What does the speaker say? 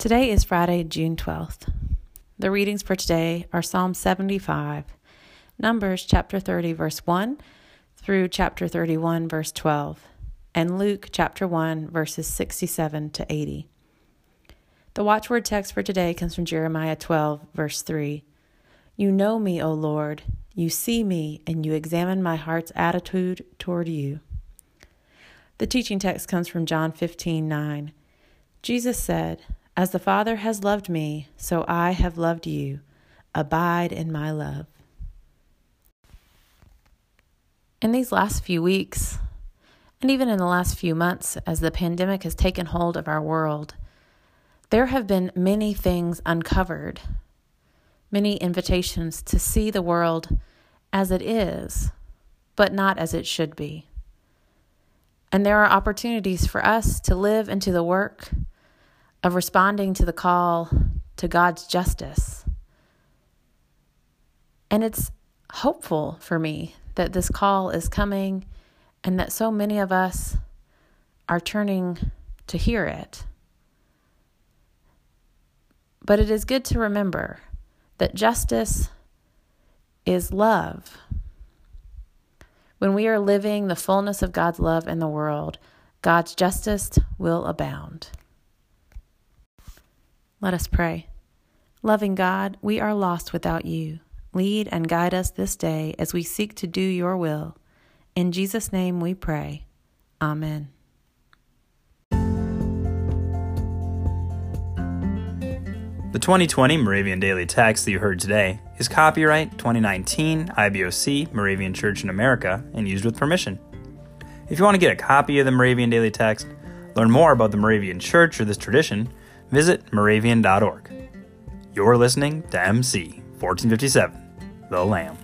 Today is Friday, June 12th. The readings for today are Psalm 75, Numbers chapter 30, verse 1 through chapter 31, verse 12, and Luke chapter 1, verses 67 to 80. The watchword text for today comes from Jeremiah 12, verse 3. You know me, O Lord. You see me, and you examine my heart's attitude toward you. The teaching text comes from John 15, 9. Jesus said, as the Father has loved me, so I have loved you. Abide in my love. In these last few weeks, and even in the last few months, as the pandemic has taken hold of our world, there have been many things uncovered, many invitations to see the world as it is, but not as it should be. And there are opportunities for us to live into the work of responding to the call to God's justice. And it's hopeful for me that this call is coming and that so many of us are turning to hear it. But it is good to remember that justice is love. When we are living the fullness of God's love in the world, God's justice will abound. Let us pray. Loving God, we are lost without you. Lead and guide us this day as we seek to do your will. In Jesus' name we pray. Amen. The 2020 Moravian Daily Text that you heard today is copyright 2019 IBOC Moravian Church in America and used with permission. If you want to get a copy of the Moravian Daily Text, learn more about the Moravian Church or this tradition, visit moravian.org. You're listening to MC 1457, The Lamb.